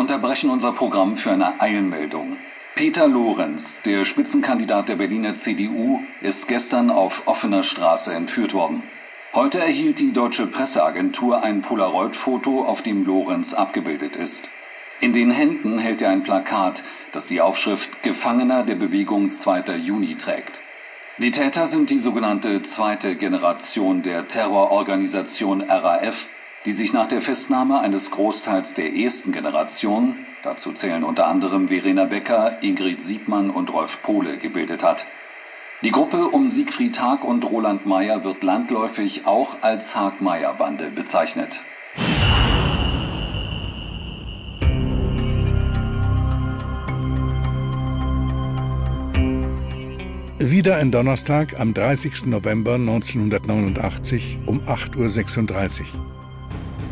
Unterbrechen unser Programm für eine Eilmeldung. Peter Lorenz, der Spitzenkandidat der Berliner CDU, ist gestern auf offener Straße entführt worden. Heute erhielt die deutsche Presseagentur ein Polaroid-Foto, auf dem Lorenz abgebildet ist. In den Händen hält er ein Plakat, das die Aufschrift Gefangener der Bewegung 2. Juni trägt. Die Täter sind die sogenannte zweite Generation der Terrororganisation RAF, die sich nach der Festnahme eines Großteils der ersten Generation, dazu zählen unter anderem Verena Becker, Ingrid Siegmann und Rolf Pohle, gebildet hat. Die Gruppe um Siegfried Haag und Roland Meyer wird landläufig auch als Haag-Meyer-Bande bezeichnet. Wieder ein Donnerstag am 30. November 1989 um 8.36 Uhr.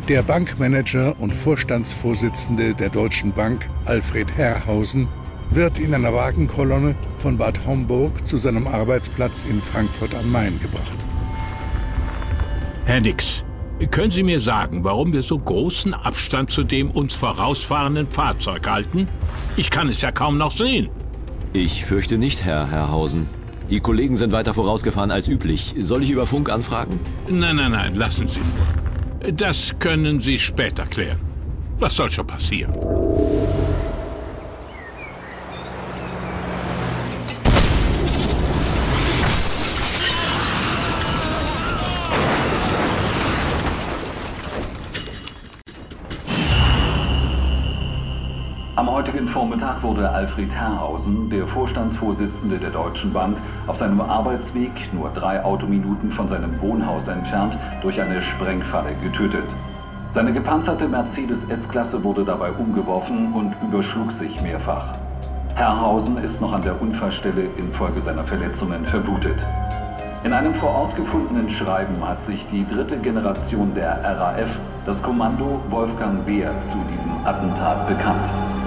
Der Bankmanager und Vorstandsvorsitzende der Deutschen Bank, Alfred Herrhausen, wird in einer Wagenkolonne von Bad Homburg zu seinem Arbeitsplatz in Frankfurt am Main gebracht. Herr Nix, können Sie mir sagen, warum wir so großen Abstand zu dem uns vorausfahrenden Fahrzeug halten? Ich kann es ja kaum noch sehen. Ich fürchte nicht, Herr Herrhausen. Die Kollegen sind weiter vorausgefahren als üblich. Soll ich über Funk anfragen? Nein, nein, nein, lassen Sie nur. Das können Sie später klären. Was soll schon passieren? Am heutigen Vormittag wurde Alfred Herrhausen, der Vorstandsvorsitzende der Deutschen Bank, auf seinem Arbeitsweg nur drei Autominuten von seinem Wohnhaus entfernt durch eine Sprengfalle getötet. Seine gepanzerte Mercedes S-Klasse wurde dabei umgeworfen und überschlug sich mehrfach. Herrhausen ist noch an der Unfallstelle infolge seiner Verletzungen verblutet. In einem vor Ort gefundenen Schreiben hat sich die dritte Generation der RAF, das Kommando Wolfgang Beer, zu diesem Attentat bekannt.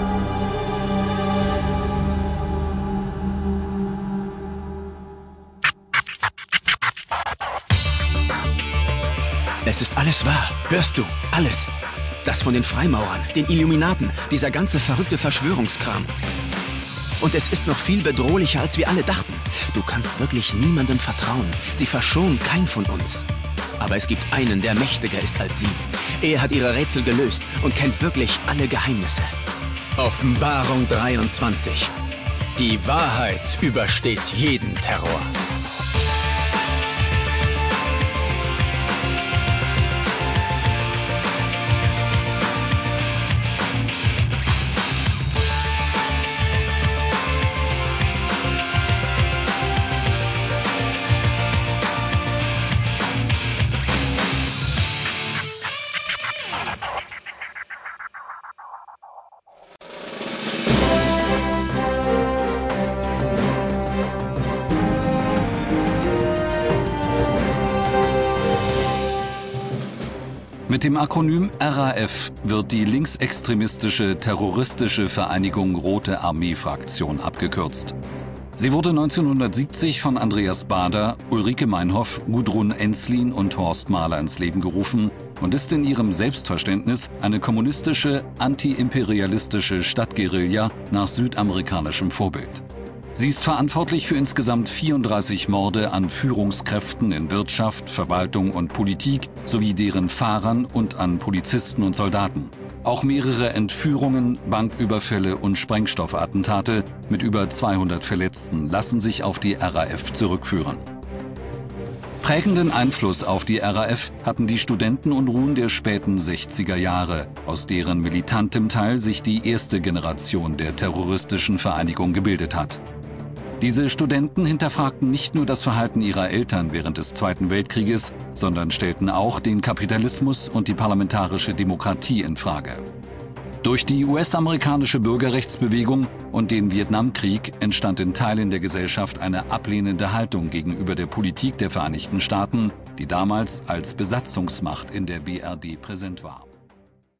Es ist alles wahr. Hörst du? Alles. Das von den Freimaurern, den Illuminaten, dieser ganze verrückte Verschwörungskram. Und es ist noch viel bedrohlicher, als wir alle dachten. Du kannst wirklich niemandem vertrauen. Sie verschonen kein von uns. Aber es gibt einen, der mächtiger ist als sie. Er hat ihre Rätsel gelöst und kennt wirklich alle Geheimnisse. Offenbarung 23. Die Wahrheit übersteht jeden Terror. Mit dem Akronym RAF wird die linksextremistische terroristische Vereinigung Rote Armee Fraktion abgekürzt. Sie wurde 1970 von Andreas Bader, Ulrike Meinhoff, Gudrun Enslin und Horst Mahler ins Leben gerufen und ist in ihrem Selbstverständnis eine kommunistische, antiimperialistische Stadtguerilla nach südamerikanischem Vorbild. Sie ist verantwortlich für insgesamt 34 Morde an Führungskräften in Wirtschaft, Verwaltung und Politik sowie deren Fahrern und an Polizisten und Soldaten. Auch mehrere Entführungen, Banküberfälle und Sprengstoffattentate mit über 200 Verletzten lassen sich auf die RAF zurückführen. Prägenden Einfluss auf die RAF hatten die Studentenunruhen der späten 60er Jahre, aus deren militantem Teil sich die erste Generation der terroristischen Vereinigung gebildet hat. Diese Studenten hinterfragten nicht nur das Verhalten ihrer Eltern während des Zweiten Weltkrieges, sondern stellten auch den Kapitalismus und die parlamentarische Demokratie in Frage. Durch die US-amerikanische Bürgerrechtsbewegung und den Vietnamkrieg entstand in Teilen der Gesellschaft eine ablehnende Haltung gegenüber der Politik der Vereinigten Staaten, die damals als Besatzungsmacht in der BRD präsent war.